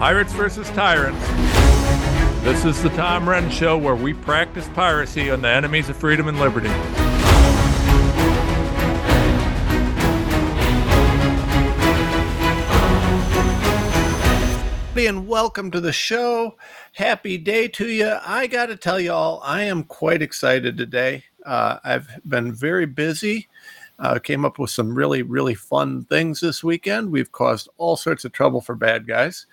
Pirates versus Tyrants. This is the Tom Renz Show where we practice piracy on the enemies of freedom and liberty. and welcome to the show. Happy day to you. I got to tell you all, I am quite excited today. Uh, I've been very busy. Uh, came up with some really, really fun things this weekend. We've caused all sorts of trouble for bad guys.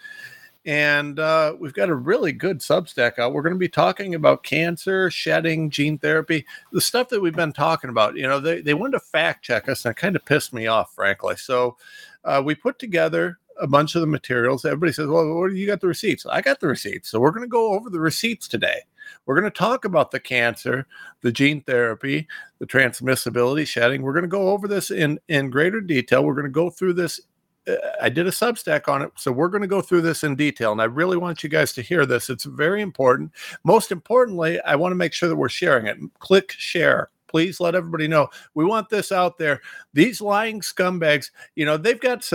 And uh, we've got a really good Substack out. We're going to be talking about cancer, shedding, gene therapy, the stuff that we've been talking about. You know, they, they wanted to fact check us, and it kind of pissed me off, frankly. So uh, we put together a bunch of the materials. Everybody says, "Well, what, you got the receipts?" I got the receipts, so we're going to go over the receipts today. We're going to talk about the cancer, the gene therapy, the transmissibility, shedding. We're going to go over this in in greater detail. We're going to go through this. Uh, I did a Substack on it, so we're going to go through this in detail, and I really want you guys to hear this. It's very important. Most importantly, I want to make sure that we're sharing it. Click share please let everybody know we want this out there. These lying scumbags, you know, they've got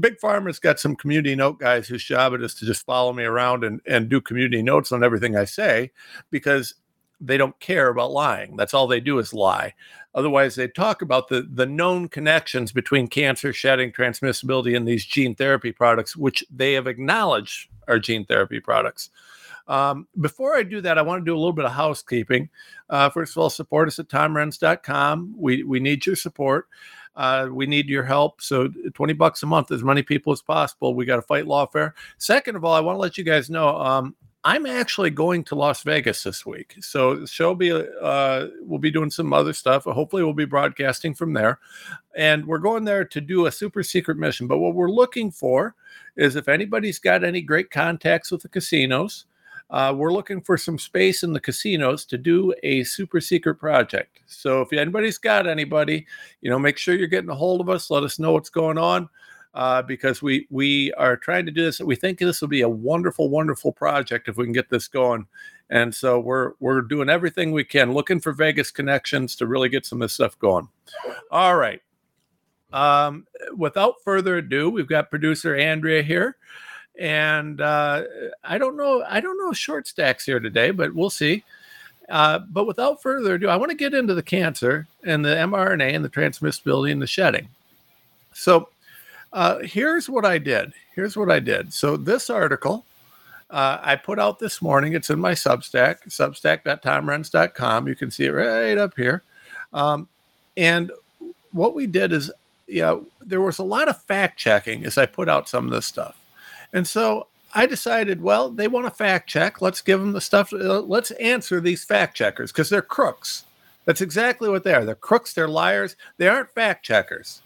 big pharma's got some community note guys whose job it is to just follow me around and, and do community notes on everything I say because they don't care about lying. That's all they do is lie. Otherwise, they talk about the the known connections between cancer, shedding, transmissibility, and these gene therapy products, which they have acknowledged are gene therapy products. Um, before I do that, I want to do a little bit of housekeeping. Uh, first of all, support us at tomrenz.com. We, we need your support. Uh, we need your help. So 20 bucks a month, as many people as possible. We got to fight lawfare. Second of all, I want to let you guys know um, I'm actually going to Las Vegas this week. So show be uh, we'll be doing some other stuff. Hopefully, we'll be broadcasting from there, and we're going there to do a super secret mission. But what we're looking for is if anybody's got any great contacts with the casinos, uh, we're looking for some space in the casinos to do a super secret project. So if anybody's got anybody, you know, make sure you're getting a hold of us. Let us know what's going on. Uh, because we we are trying to do this. We think this will be a wonderful, wonderful project if we can get this going. And so we're we're doing everything we can, looking for Vegas connections to really get some of this stuff going. All right. Um, without further ado, we've got producer Andrea here and uh, I don't know. I don't know short stacks here today, but we'll see. Uh, but without further ado, I want to get into the cancer and the mRNA and the transmissibility and the shedding. So uh, here's what I did. Here's what I did. So this article uh, I put out this morning. It's in my Substack, substack.tomrenz.com. You can see it right up here. Um, and what we did is, yeah, there was a lot of fact checking as I put out some of this stuff. And so I decided, well, they want to fact check. Let's give them the stuff. Uh, let's answer these fact checkers because they're crooks. That's exactly what they are. They're crooks. They're liars. They aren't fact checkers.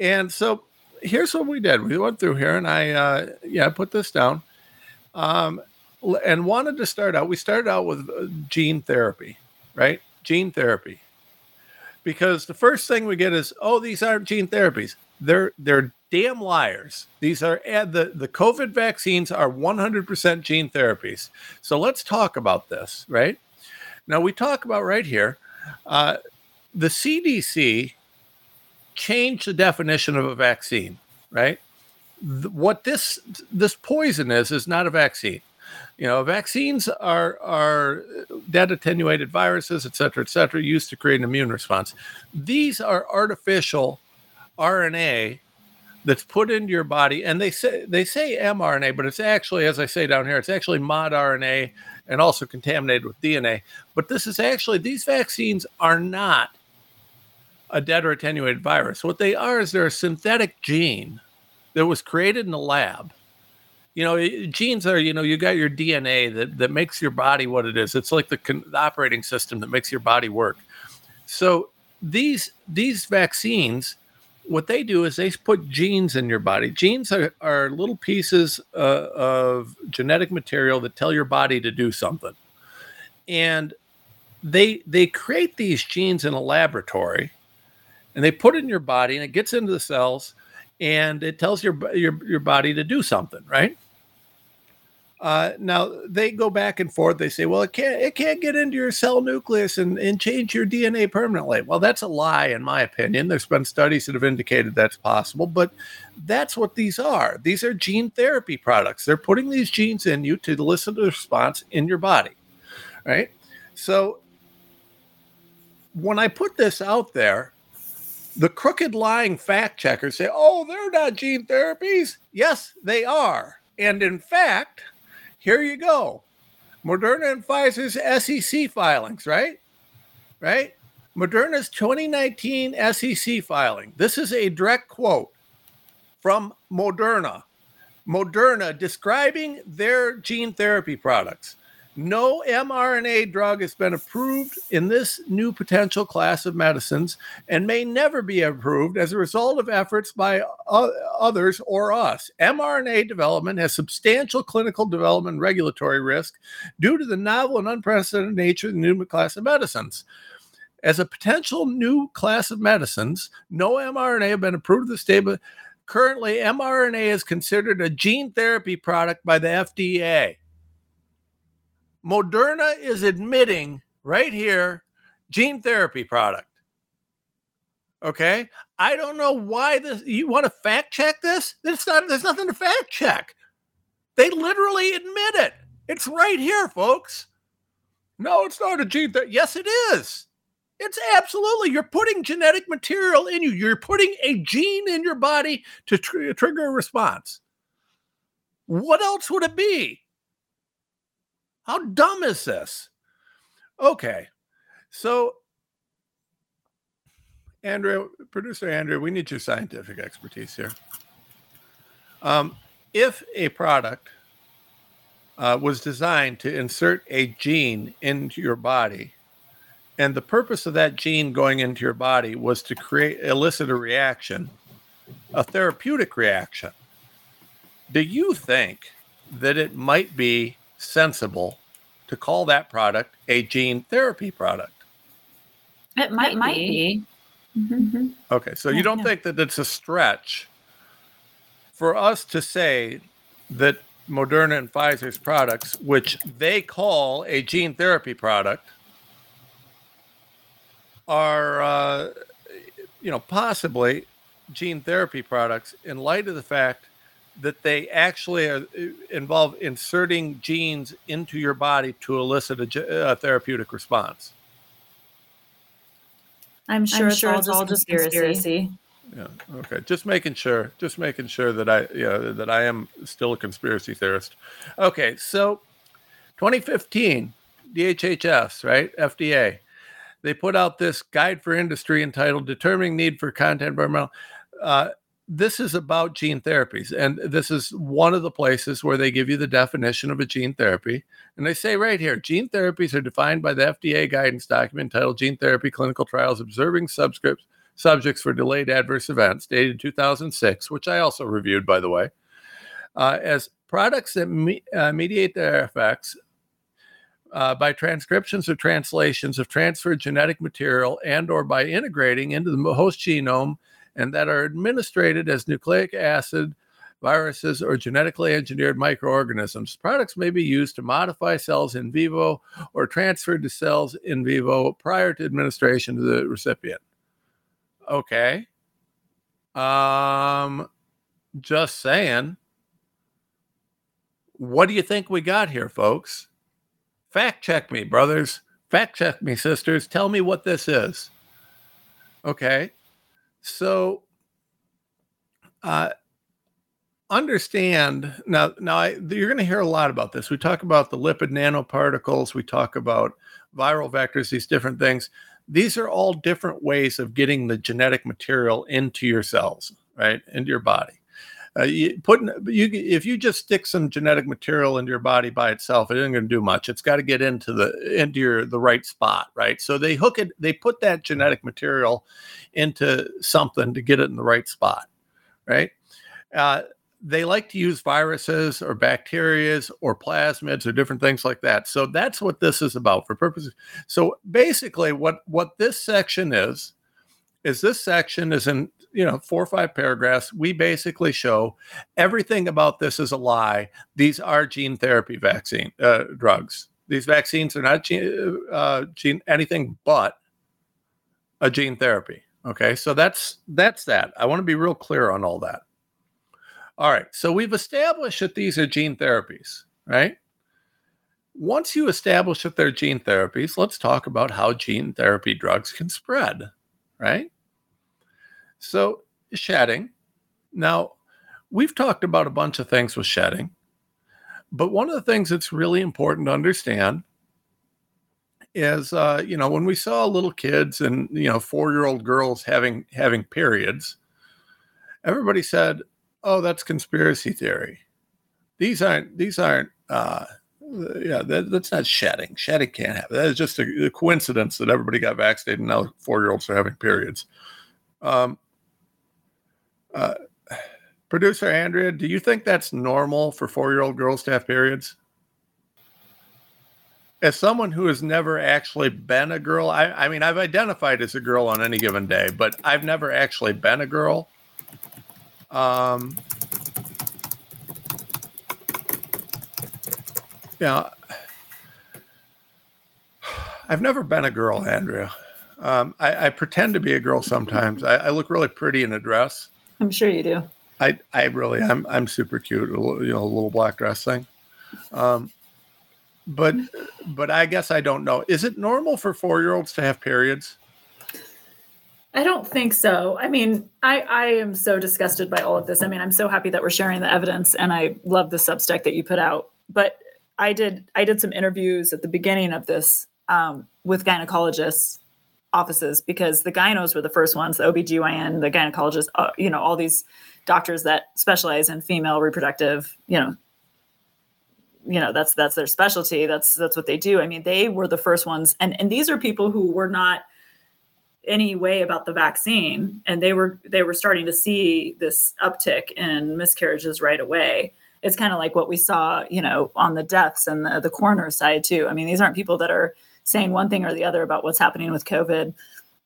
And so here's what we did. We went through here, and I, uh, yeah, put this down, um, and wanted to start out. We started out with uh, gene therapy, right? Gene therapy, because the first thing we get is, oh, these aren't gene therapies. They're they're damn liars. These are the the COVID vaccines are 100% gene therapies. So let's talk about this, right? Now we talk about right here. Uh, the CDC changed the definition of a vaccine, right? what this this poison is is not a vaccine. You know, vaccines are are dead attenuated viruses, et cetera, et cetera, used to create an immune response. These are artificial RNA that's put into your body and they say they say mRNA but it's actually as I say down here it's actually mod RNA and also contaminated with DNA but this is actually these vaccines are not a dead or attenuated virus what they are is they're a synthetic gene that was created in a lab you know genes are you know you got your DNA that that makes your body what it is it's like the, con- the operating system that makes your body work so these these vaccines what they do is they put genes in your body. Genes are, are little pieces uh, of genetic material that tell your body to do something. And they they create these genes in a laboratory and they put it in your body and it gets into the cells and it tells your your, your body to do something, right? Uh, now they go back and forth. They say, "Well, it can't it can't get into your cell nucleus and, and change your DNA permanently." Well, that's a lie, in my opinion. There's been studies that have indicated that's possible, but that's what these are. These are gene therapy products. They're putting these genes in you to elicit a response in your body, right? So when I put this out there, the crooked lying fact checkers say, "Oh, they're not gene therapies." Yes, they are, and in fact here you go. Moderna and Pfizer's SEC filings, right? Right? Moderna's 2019 SEC filing. This is a direct quote from Moderna. Moderna describing their gene therapy products. No mRNA drug has been approved in this new potential class of medicines and may never be approved as a result of efforts by others or us. mRNA development has substantial clinical development regulatory risk due to the novel and unprecedented nature of the new class of medicines. As a potential new class of medicines, no mRNA have been approved the state, but currently mRNA is considered a gene therapy product by the FDA. Moderna is admitting right here gene therapy product. Okay. I don't know why this you want to fact check this? It's not there's nothing to fact check. They literally admit it. It's right here, folks. No, it's not a gene therapy. Yes, it is. It's absolutely you're putting genetic material in you. You're putting a gene in your body to tr- trigger a response. What else would it be? How dumb is this? Okay. So, Andrea, producer Andrea, we need your scientific expertise here. Um, if a product uh, was designed to insert a gene into your body, and the purpose of that gene going into your body was to create elicit a reaction, a therapeutic reaction, do you think that it might be sensible to call that product a gene therapy product? It might, it might be. be. Mm-hmm. Okay, so yeah, you don't yeah. think that it's a stretch for us to say that Moderna and Pfizer's products, which they call a gene therapy product, are, uh, you know, possibly gene therapy products in light of the fact that they actually are, uh, involve inserting genes into your body to elicit a, a therapeutic response. I'm sure, I'm it's, all, it's just all just conspiracy. Yeah. Okay. Just making sure. Just making sure that I, you know, that I am still a conspiracy theorist. Okay. So, 2015, DHHS, right? FDA. They put out this guide for industry entitled "Determining Need for Content Environmental." Uh, this is about gene therapies. And this is one of the places where they give you the definition of a gene therapy. And they say right here gene therapies are defined by the FDA guidance document titled Gene Therapy Clinical Trials Observing Subscripts. Subjects for delayed adverse events, dated 2006, which I also reviewed, by the way, uh, as products that me- uh, mediate their effects uh, by transcriptions or translations of transferred genetic material and or by integrating into the host genome and that are administered as nucleic acid, viruses, or genetically engineered microorganisms. Products may be used to modify cells in vivo or transferred to cells in vivo prior to administration to the recipient. Okay. Um, just saying. What do you think we got here, folks? Fact check me, brothers. Fact check me, sisters. Tell me what this is. Okay. So, uh, understand now. Now, I, you're going to hear a lot about this. We talk about the lipid nanoparticles. We talk about viral vectors. These different things. These are all different ways of getting the genetic material into your cells, right, into your body. Uh, you put you if you just stick some genetic material into your body by itself, it isn't going to do much. It's got to get into the into your the right spot, right? So they hook it, they put that genetic material into something to get it in the right spot, right? Uh, they like to use viruses or bacterias or plasmids or different things like that. So that's what this is about for purposes. So basically, what what this section is is this section is in you know four or five paragraphs. We basically show everything about this is a lie. These are gene therapy vaccine uh, drugs. These vaccines are not gene, uh, gene anything but a gene therapy. Okay, so that's that's that. I want to be real clear on all that. All right, so we've established that these are gene therapies, right? Once you establish that they're gene therapies, let's talk about how gene therapy drugs can spread, right? So, shedding. Now, we've talked about a bunch of things with shedding, but one of the things that's really important to understand is, uh, you know, when we saw little kids and you know four-year-old girls having having periods, everybody said, "Oh, that's conspiracy theory." These aren't these aren't uh, yeah, that, that's not shedding. Shedding can't happen. That is just a, a coincidence that everybody got vaccinated and now four year olds are having periods. Um, uh, producer Andrea, do you think that's normal for four year old girls to have periods? As someone who has never actually been a girl, I, I mean, I've identified as a girl on any given day, but I've never actually been a girl. Um, Yeah, I've never been a girl, Andrea. Um, I, I, pretend to be a girl sometimes. I, I, look really pretty in a dress. I'm sure you do. I, I really, I'm, I'm super cute. You know, a little black dress thing. Um, but, but I guess I don't know. Is it normal for four year olds to have periods? I don't think so. I mean, I, I am so disgusted by all of this. I mean, I'm so happy that we're sharing the evidence and I love the Substack that you put out. But I did I did some interviews at the beginning of this um, with gynecologists offices because the gynos were the first ones, the OBGYN, the gynecologists, uh, you know, all these doctors that specialize in female reproductive, you know, you know, that's that's their specialty. That's that's what they do. I mean, they were the first ones and and these are people who were not any way about the vaccine and they were they were starting to see this uptick in miscarriages right away it's kind of like what we saw, you know, on the deaths and the, the coroner side too. I mean, these aren't people that are saying one thing or the other about what's happening with COVID,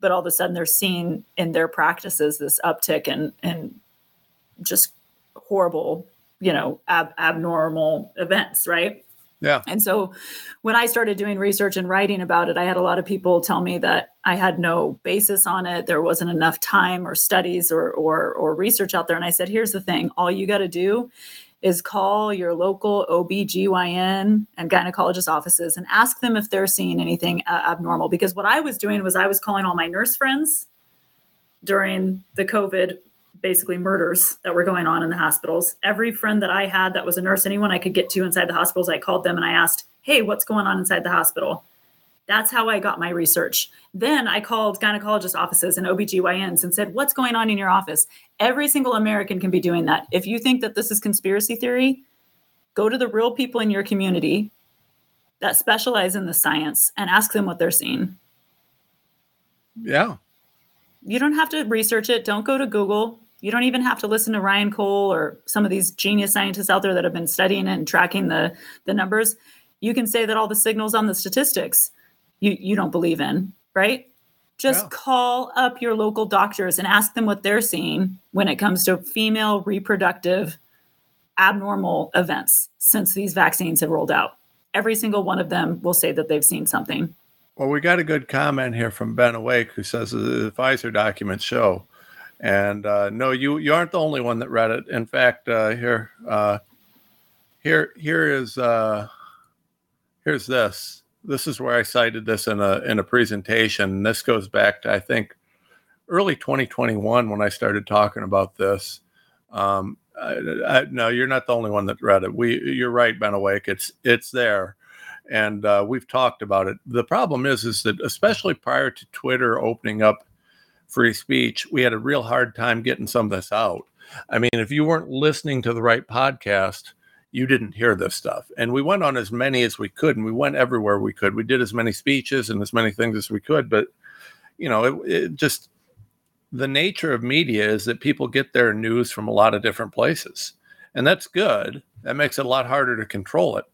but all of a sudden they're seeing in their practices this uptick and and just horrible, you know, ab- abnormal events, right? Yeah. And so when I started doing research and writing about it, I had a lot of people tell me that I had no basis on it. There wasn't enough time or studies or or, or research out there. And I said, here's the thing: all you got to do is call your local OB/GYN and gynecologist offices and ask them if they're seeing anything uh, abnormal. Because what I was doing was I was calling all my nurse friends during the COVID basically murders that were going on in the hospitals. Every friend that I had that was a nurse, anyone I could get to inside the hospitals, I called them and I asked, Hey, what's going on inside the hospital? That's how I got my research. Then I called gynecologist offices and OBGYNs and said, What's going on in your office? Every single American can be doing that. If you think that this is conspiracy theory, go to the real people in your community that specialize in the science and ask them what they're seeing. Yeah. You don't have to research it. Don't go to Google. You don't even have to listen to Ryan Cole or some of these genius scientists out there that have been studying it and tracking the, the numbers. You can say that all the signals on the statistics you you don't believe in, right? Just yeah. call up your local doctors and ask them what they're seeing when it comes to female reproductive abnormal events since these vaccines have rolled out. Every single one of them will say that they've seen something. Well, we got a good comment here from Ben Awake who says the Pfizer documents show. And uh, no, you you aren't the only one that read it. In fact, uh, here uh, here here is uh, here's this this is where I cited this in a in a presentation. This goes back to I think early 2021 when I started talking about this. Um, I, I, no, you're not the only one that read it. We, you're right, Ben Awake. It's it's there, and uh, we've talked about it. The problem is, is that especially prior to Twitter opening up free speech, we had a real hard time getting some of this out. I mean, if you weren't listening to the right podcast, you didn't hear this stuff. And we went on as many as we could, and we went everywhere we could. We did as many speeches and as many things as we could. But, you know, it, it just the nature of media is that people get their news from a lot of different places. And that's good. That makes it a lot harder to control it.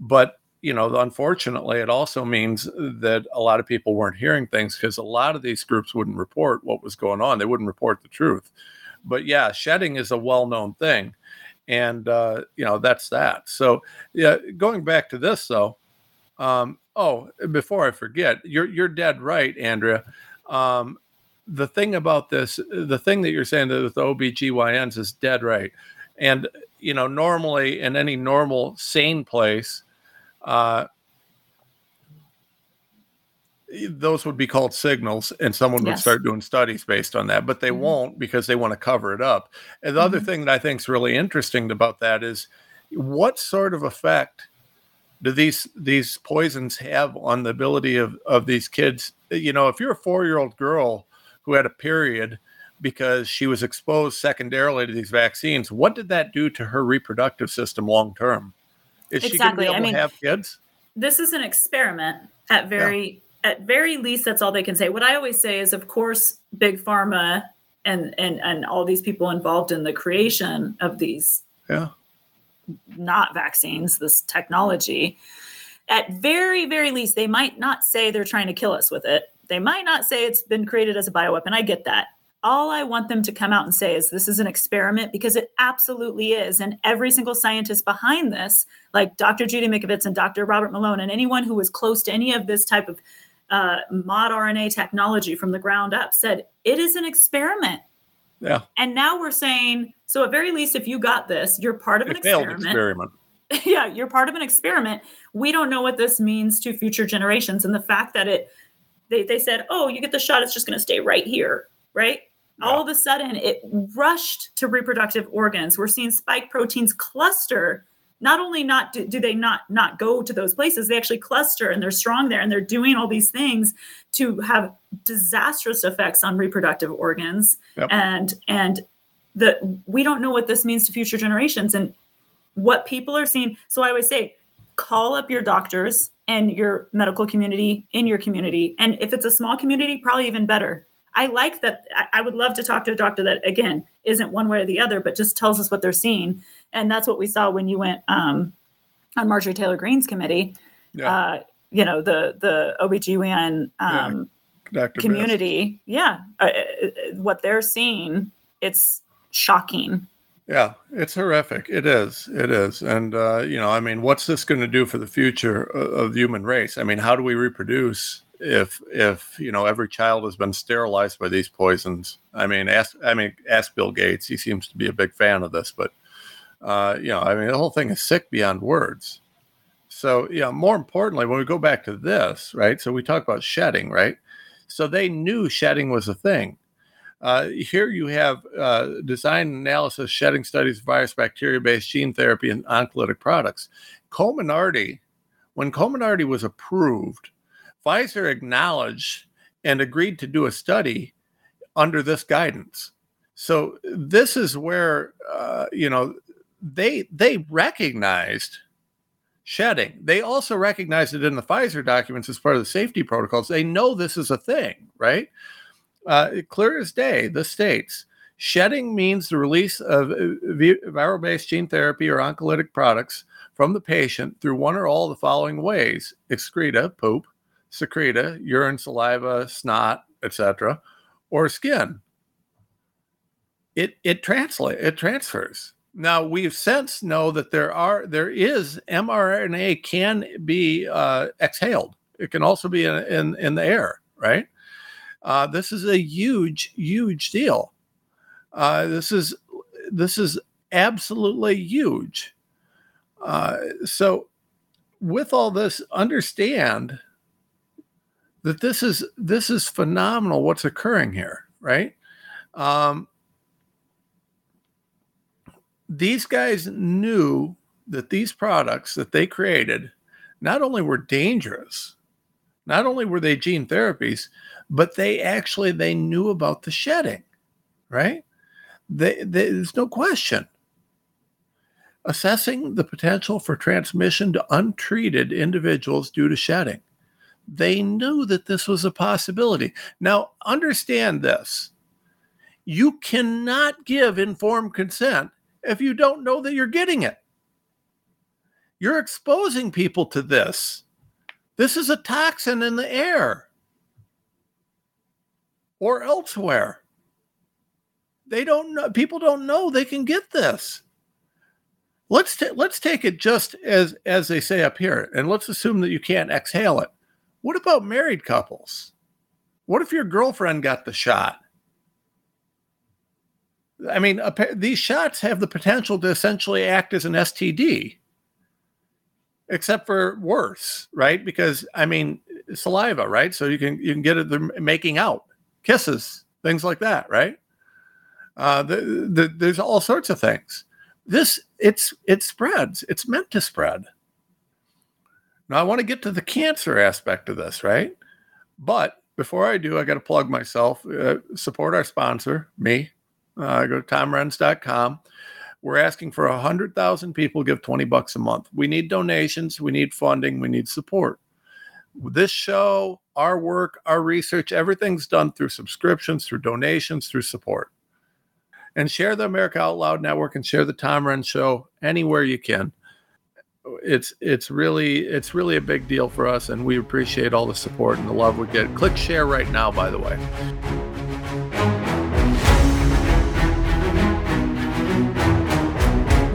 But you know, unfortunately, it also means that a lot of people weren't hearing things because a lot of these groups wouldn't report what was going on. They wouldn't report the truth. But yeah, shedding is a well known thing. And, uh, you know, that's that. So, yeah, going back to this, though, um, oh, before I forget, you're, you're dead right, Andrea. Um, the thing about this, the thing that you're saying that with the OBGYNs is dead right. And, you know, normally in any normal, sane place, uh, those would be called signals and someone would Yes. start doing studies based on that but they Mhm. won't because they want to cover it up and the other Mhm. thing that i think is really interesting about that is what sort of effect do these these poisons have on the ability of of these kids you know if you're a four year old girl who had a period because she was exposed secondarily to these vaccines what did that do to her reproductive system long term is she going to Exactly. be I able mean, to have kids this is an experiment at very at very least that's all they can say. What i always say is of course big pharma and and and all these people involved in the creation of these yeah. not vaccines this technology at very very least they might not say they're trying to kill us with it. They might not say it's been created as a bioweapon. I get that. All i want them to come out and say is this is an experiment because it absolutely is. And every single scientist behind this like dr judy mikovits and dr robert malone and anyone who was close to any of this type of uh, mod rna technology from the ground up said it is an experiment yeah and now we're saying so at very least if you got this you're part of an failed experiment experiment yeah, you're part of an experiment. We don't know what this means to future generations. And the fact that it, they, they said, oh, you get the shot, it's just going to stay right here, right? Yeah. All of a sudden, it rushed to reproductive organs. We're seeing spike proteins cluster. Not only not do, do they not not go to those places, they actually cluster and they're strong there, and they're doing all these things to have disastrous effects on reproductive organs. Yep. And and the we don't know what this means to future generations. And what people are seeing. So I always say, call up your doctors and your medical community in your community. And if it's a small community, probably even better. I like that. I- I would love to talk to a doctor that, again, isn't one way or the other, but just tells us what they're seeing. And that's what we saw when you went um, on Marjorie Taylor Greene's committee. yeah Uh, you know, the the OBGYN Yeah. um. Best. community. Yeah. Uh, uh, what they're seeing, it's shocking. Yeah, it's horrific. It is. It is. And, uh, you know, I mean, what's this going to do for the future of, of the human race? I mean, how do we reproduce if, if, you know, every child has been sterilized by these poisons? I mean, ask, I mean, ask Bill Gates. He seems to be a big fan of this, but, uh, you know, I mean, the whole thing is sick beyond words. So, know, more importantly, when we go back to this, right? So we talk about shedding, right? So they knew shedding was a thing. Uh, here you have uh, design analysis shedding studies virus bacteria based gene therapy and oncolytic products. Comirnaty, when Comirnaty was approved, Pfizer acknowledged and agreed to do a study under this guidance. So this is where uh, you know they they recognized shedding. They also recognized it in the Pfizer documents as part of the safety protocols. They know this is a thing, right? Uh, clear as day, the states shedding means the release of viral based gene therapy or oncolytic products from the patient through one or all the following ways excreta, poop, secreta, urine, saliva, snot, etc., or skin. It it translate it transfers. Now we've since know that there are there is mRNA can be uh, exhaled. It can also be in, in in the air, right? Uh, this is a huge huge deal. Uh, this is this is absolutely huge. Uh, so, with all this, understand that this is this is phenomenal. What's occurring here, right? Um, these guys knew that these products that they created not only were dangerous, not only were they gene therapies, but they actually they knew about the shedding, right? They, they, there's no question. Assessing the potential for transmission to untreated individuals due to shedding. They knew that this was a possibility. Now, understand this you cannot give informed consent if you don't know that you're getting it. You're exposing people to this. This is a toxin in the air or elsewhere. They don't know. People don't know they can get this. Let's ta- let's take it just as as they say up here, and let's assume that you can't exhale it. What about married couples? What if your girlfriend got the shot? I mean, these shots have the potential to essentially act as an STD, except for worse, right? Because I mean, saliva, right? So you can you can get it the making out, kisses, things like that, right? Uh, the, the, there's all sorts of things. This it's it spreads. It's meant to spread. Now I want to get to the cancer aspect of this, right? But before I do, I got to plug myself. Uh, support our sponsor, me. Uh, go to tomrenz.com. We're asking for 100,000 people give 20 bucks a month. We need donations, we need funding, we need support. This show, our work, our research, everything's done through subscriptions, through donations, through support and share the America Out Loud Network and share the Tom Renz Show anywhere you can. It's it's really it's really a big deal for us, and we appreciate all the support and the love we get. Click share right now, by the way.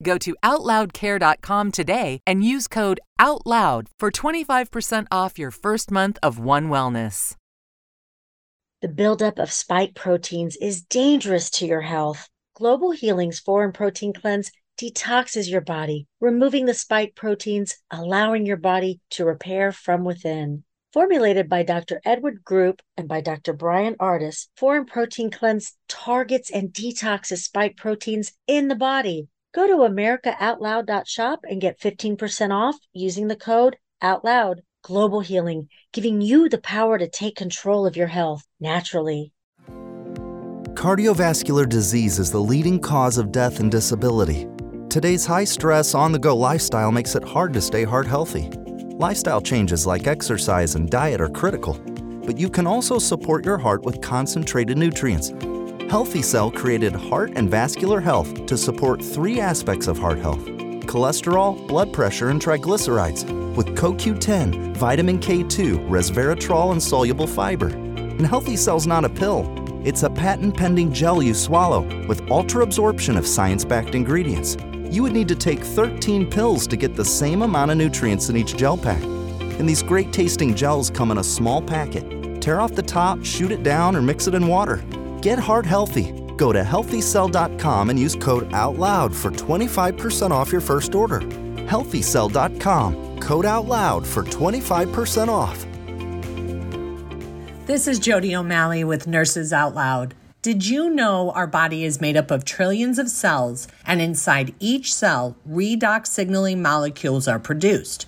Go to OutLoudCare.com today and use code OUTLOUD for 25% off your first month of One Wellness. The buildup of spike proteins is dangerous to your health. Global Healing's Foreign Protein Cleanse detoxes your body, removing the spike proteins, allowing your body to repair from within. Formulated by Dr. Edward Group and by Dr. Bryan Ardis, Foreign Protein Cleanse targets and detoxes spike proteins in the body Go to AmericaOutloud.shop and get 15% off using the code OUTLOUD. Global Healing, giving you the power to take control of your health naturally. Cardiovascular disease is the leading cause of death and disability. Today's high stress, on the go lifestyle makes it hard to stay heart healthy. Lifestyle changes like exercise and diet are critical, but you can also support your heart with concentrated nutrients Healthy Cell created Heart and Vascular Health to support three aspects of heart health cholesterol, blood pressure, and triglycerides with CoQ10, vitamin K2, resveratrol, and soluble fiber. And Healthy Cell's not a pill, it's a patent pending gel you swallow with ultra absorption of science backed ingredients. You would need to take 13 pills to get the same amount of nutrients in each gel pack. And these great tasting gels come in a small packet. Tear off the top, shoot it down, or mix it in water. Get heart healthy. Go to healthycell.com and use code OUTLOUD for 25% off your first order. Healthycell.com, code OUTLOUD for 25% off. This is Jodi O'Malley with Nurses Out Loud. Did you know our body is made up of trillions of cells, and inside each cell, redox signaling molecules are produced?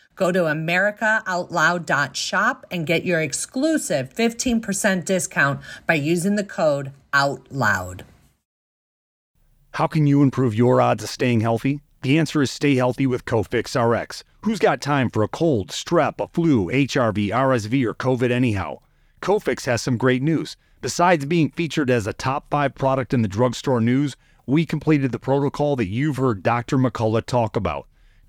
Go to AmericaOutloud.shop and get your exclusive 15% discount by using the code OUTLOUD. How can you improve your odds of staying healthy? The answer is stay healthy with Cofix RX. Who's got time for a cold, strep, a flu, HRV, RSV, or COVID anyhow? Cofix has some great news. Besides being featured as a top five product in the drugstore news, we completed the protocol that you've heard Dr. McCullough talk about.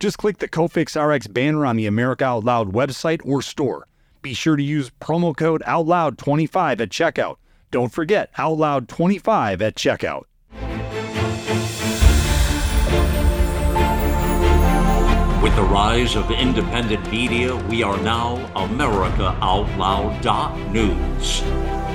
Just click the Cofix RX banner on the America Out Loud website or store. Be sure to use promo code OUTLOUD25 at checkout. Don't forget OUTLOUD25 at checkout. With the rise of independent media, we are now AmericaOutloud.news.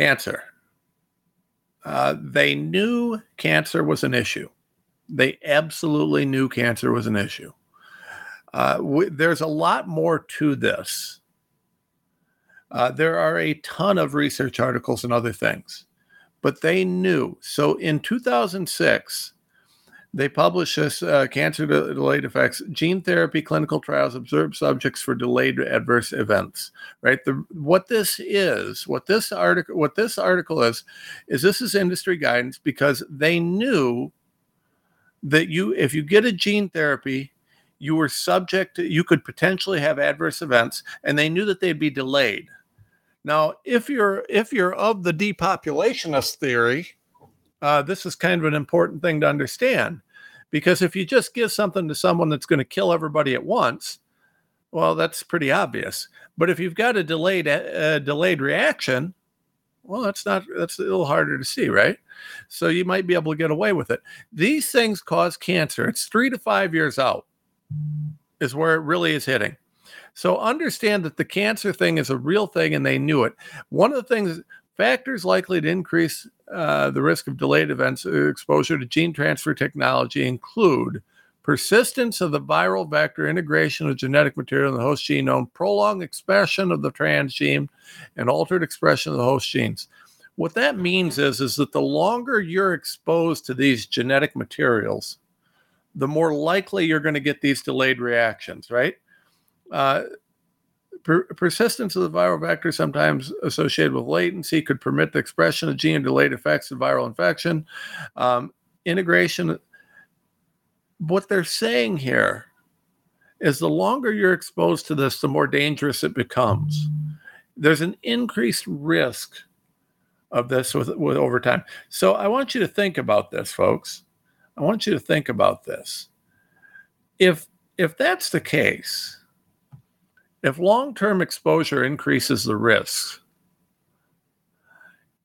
Cancer. Uh, they knew cancer was an issue. They absolutely knew cancer was an issue. Uh, there's a lot more to this. Uh, there are a ton of research articles and other things, but they knew. So in 2006, they published this uh, cancer delayed effects. Gene therapy clinical trials observed subjects for delayed adverse events right? The what this is what this article what this article is is this is industry guidance because they knew that you if you get a gene therapy you were subject to you could potentially have adverse events and they knew that they'd be delayed. Now if you're if you're of the depopulationist theory uh, this is kind of an important thing to understand because if you just give something to someone that's going to kill everybody at once well that's pretty obvious. But if you've got a delayed delayed reaction well that's not that's a little harder to see right? So you might be able to get away with it. These things cause cancer. It's three to five years out is where it really is hitting. So understand that the cancer thing is a real thing and they knew it. One of the things factors likely to increase uh, the risk of delayed events uh, exposure to gene transfer technology include persistence of the viral vector, integration of genetic material in the host genome, prolonged expression of the transgene, and altered expression of the host genes. What that means is, is that the longer you're exposed to these genetic materials, the more likely you're going to get these delayed reactions, right? Uh, per- persistence of the viral vector, sometimes associated with latency, could permit the expression of gene delayed effects of viral infection. Um, integration. What they're saying here is the longer you're exposed to this, the more dangerous it becomes. There's an increased risk of this with, with over time. So I want you to think about this, folks. I want you to think about this. If if that's the case, if long term exposure increases the risks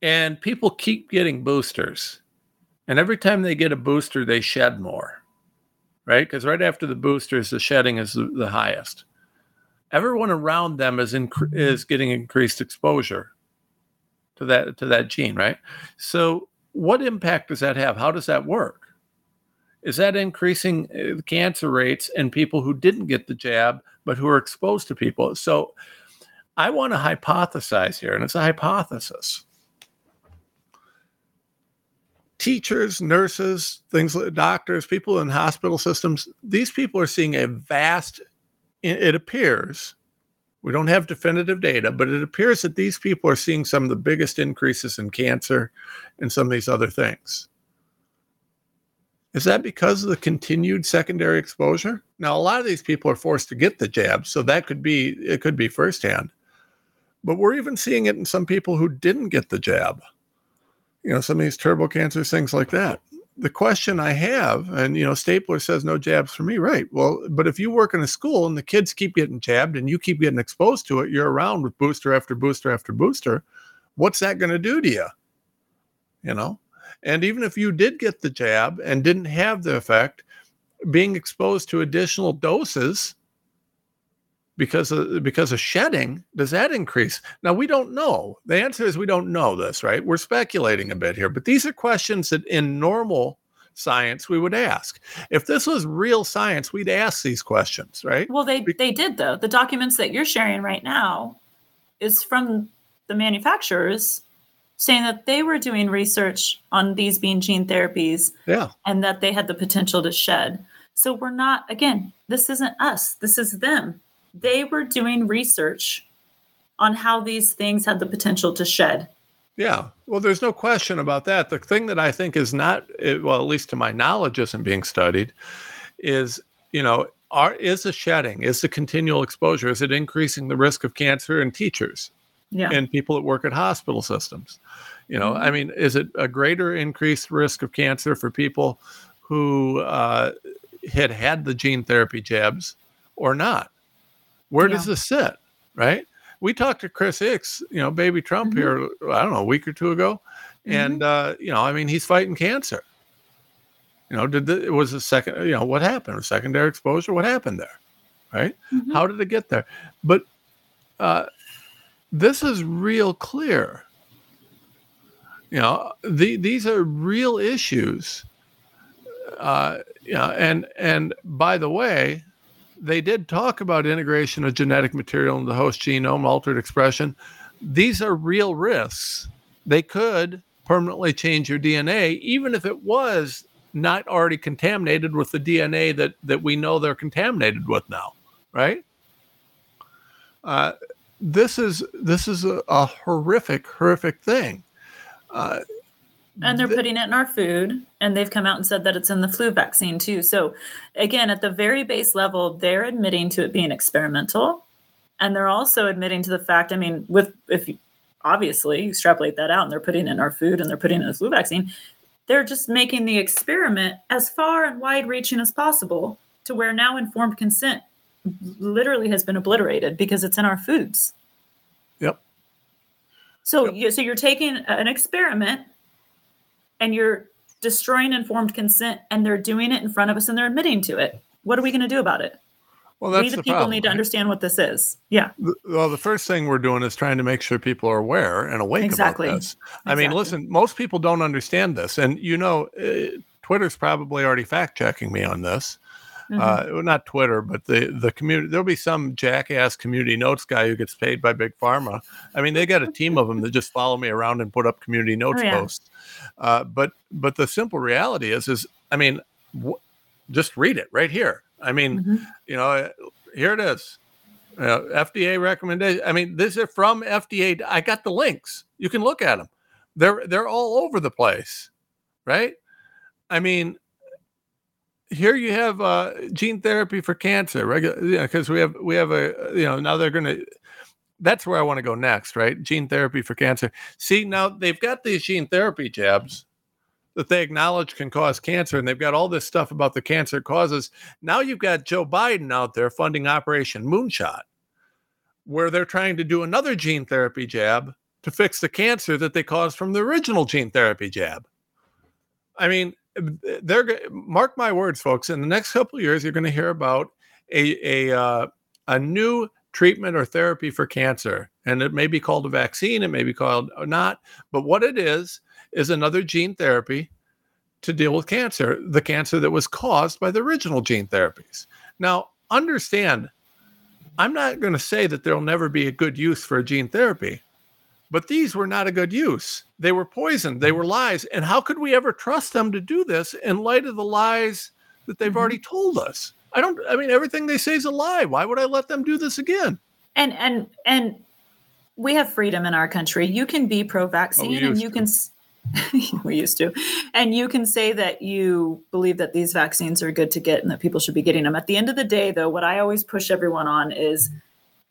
and people keep getting boosters, and every time they get a booster, they shed more, right? Because right after the boosters, the shedding is the, the highest. Everyone around them is is getting increased exposure to that to that gene, right? So, what impact does that have? How does that work? Is that increasing uh, cancer rates in people who didn't get the jab but who are exposed to people? So, I want to hypothesize here, and it's a hypothesis. Teachers, nurses, things like doctors, people in hospital systems, these people are seeing a vast, it appears, we don't have definitive data, but it appears that these people are seeing some of the biggest increases in cancer and some of these other things. Is that because of the continued secondary exposure? Now, a lot of these people are forced to get the jab, so that could be it could be firsthand. But we're even seeing it in some people who didn't get the jab. You know, some of these turbo cancers, things like that. The question I have, and you know, Stapler says no jabs for me, right? Well, but if you work in a school and the kids keep getting jabbed and you keep getting exposed to it, you're around with booster after booster after booster. What's that going to do to you? You know, and even if you did get the jab and didn't have the effect, being exposed to additional doses because of because of shedding does that increase? Now we don't know. The answer is we don't know this right? We're speculating a bit here but these are questions that in normal science we would ask. If this was real science we'd ask these questions right? Well they they did though. The documents that you're sharing right now is from the manufacturers saying that they were doing research on these being gene therapies yeah. and that they had the potential to shed. So we're not again this isn't us this is them. They were doing research on how these things had the potential to shed. Yeah, well, there's no question about that. The thing that I think is not, eh, well, at least to my knowledge, isn't being studied, is you know, are is the shedding, is the continual exposure, is it increasing the risk of cancer in teachers, yeah, and people that work at hospital systems? You know, mm-hmm. I mean, is it a greater increased risk of cancer for people who uh, had had the gene therapy jabs or not? Where yeah. does this sit? Right. We talked to Chris Hicks, you know, baby Trump mm-hmm. here, I don't know, a week or two ago. Mm-hmm. And, uh, you know, I mean, he's fighting cancer. You know, did the, it was a second, you know, what happened? A secondary exposure? What happened there? Right. Mm-hmm. How did it get there? But uh, this is real clear. You know, the, these are real issues. Uh, yeah, and and by the way, they did talk about integration of genetic material in the host genome, altered expression. These are real risks. They could permanently change your DNA, even if it was not already contaminated with the DNA that, that we know they're contaminated with now, right? Uh, this is this is a, a horrific, horrific thing. Uh, and they're putting it in our food and they've come out and said that it's in the flu vaccine too so again at the very base level they're admitting to it being experimental and they're also admitting to the fact i mean with if you obviously extrapolate that out and they're putting it in our food and they're putting in the flu vaccine they're just making the experiment as far and wide reaching as possible to where now informed consent literally has been obliterated because it's in our foods yep so, yep. so you're taking an experiment and you're destroying informed consent and they're doing it in front of us and they're admitting to it. What are we going to do about it? Well, that's we the, the people problem, need to understand what this is. Yeah. Well, the first thing we're doing is trying to make sure people are aware and awake exactly. about this. Exactly. I mean, listen, most people don't understand this, and you know, uh, Twitter's probably already fact checking me on this. Mm-hmm. Uh, not Twitter, but the the community. There'll be some jackass community notes guy who gets paid by big pharma. I mean, they got a team of them that just follow me around and put up community notes oh, yeah. posts. Uh, but but the simple reality is is I mean, w- just read it right here. I mean, mm-hmm. you know, uh, here it is. Uh, FDA recommendation. I mean, this is from FDA. I got the links. You can look at them. They're they're all over the place, right? I mean, here you have uh, gene therapy for cancer, because we have we have a you know now they're going to that's where I want to go next, right? Gene therapy for cancer. See, now they've got these gene therapy jabs that they acknowledge can cause cancer, and they've got all this stuff about the cancer causes. Now you've got Joe Biden out there funding Operation Moonshot, where they're trying to do another gene therapy jab to fix the cancer that they caused from the original gene therapy jab. I mean, they're mark my words, folks. In the next couple years, you're going to hear about a a uh, a new treatment or therapy for cancer. And it may be called a vaccine, it may be called or not. But what it is, is another gene therapy to deal with cancer, the cancer that was caused by the original gene therapies. Now, understand, I'm not going to say that there'll never be a good use for a gene therapy, but these were not a good use. They were poisoned, they were lies. And how could we ever trust them to do this in light of the lies that they've mm-hmm. already told us? I don't. I mean, everything they say is a lie. Why would I let them do this again? And and and we have freedom in our country. You can be pro-vaccine, oh, and you to. can. we used to, and you can say that you believe that these vaccines are good to get and that people should be getting them. At the end of the day, though, what I always push everyone on is: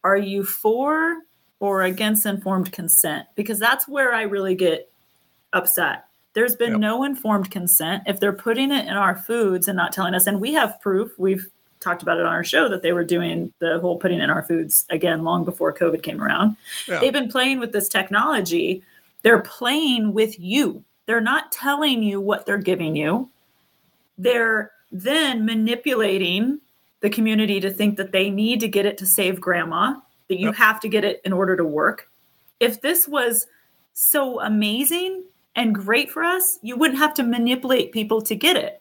Are you for or against informed consent? Because that's where I really get upset there's been yep. no informed consent. If they're putting it in our foods and not telling us, and we have proof, we've talked about it on our show that they were doing the whole putting in our foods again long before COVID came around. Yeah. They've been playing with this technology. They're playing with you. They're not telling you what they're giving you. They're then manipulating the community to think that they need to get it to save grandma, that you Yep. have to get it in order to work. If this was so amazing and great for us, you wouldn't have to manipulate people to get it.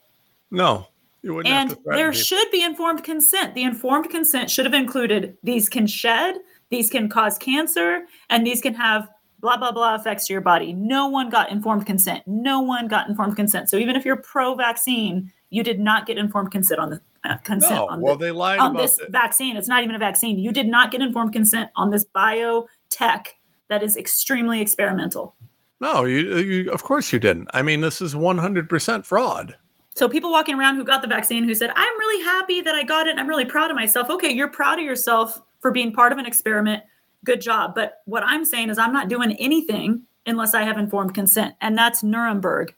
No, you wouldn't And have to threaten there people. should be informed consent. The informed consent should have included these can shed, these can cause cancer, and these can have blah, blah, blah effects to your body. No one got informed consent. No one got informed consent. So even if you're pro vaccine, you did not get informed consent on the uh, consent no, on, well, the- they lied on this it. vaccine. It's not even a vaccine. You did not get informed consent on this biotech that is extremely experimental. No, you, you, of course you didn't. I mean, this is 100% fraud. So people walking around who got the vaccine who said, "I'm really happy that I got it. I'm really proud of myself." Okay, you're proud of yourself for being part of an experiment. Good job. But what I'm saying is I'm not doing anything unless I have informed consent. And that's Nuremberg.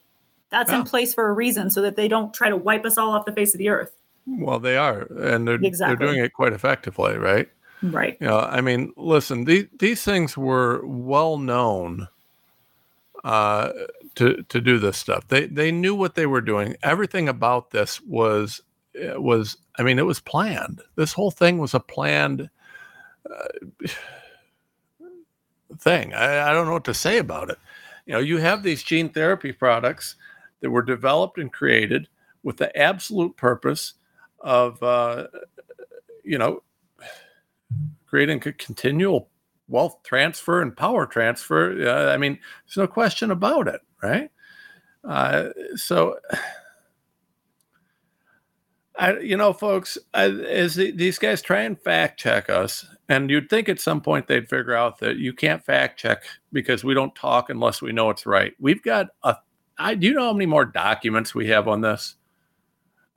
That's Yeah. in place for a reason so that they don't try to wipe us all off the face of the earth. Well, they are, and they're Exactly. they're doing it quite effectively, right? Right. You know, I mean, listen, these these things were well known uh, to to do this stuff. They they knew what they were doing. Everything about this was was. I mean, it was planned. This whole thing was a planned uh, thing. I, I don't know what to say about it. You know, you have these gene therapy products that were developed and created with the absolute purpose of, uh, you know, creating a continual wealth transfer and power transfer. Uh, I mean, there's no question about it, right? Uh, so, I, you know, folks, I, as the, these guys try and fact check us, and you'd think at some point they'd figure out that you can't fact check because we don't talk unless we know it's right. We've got a, I do you know how many more documents we have on this?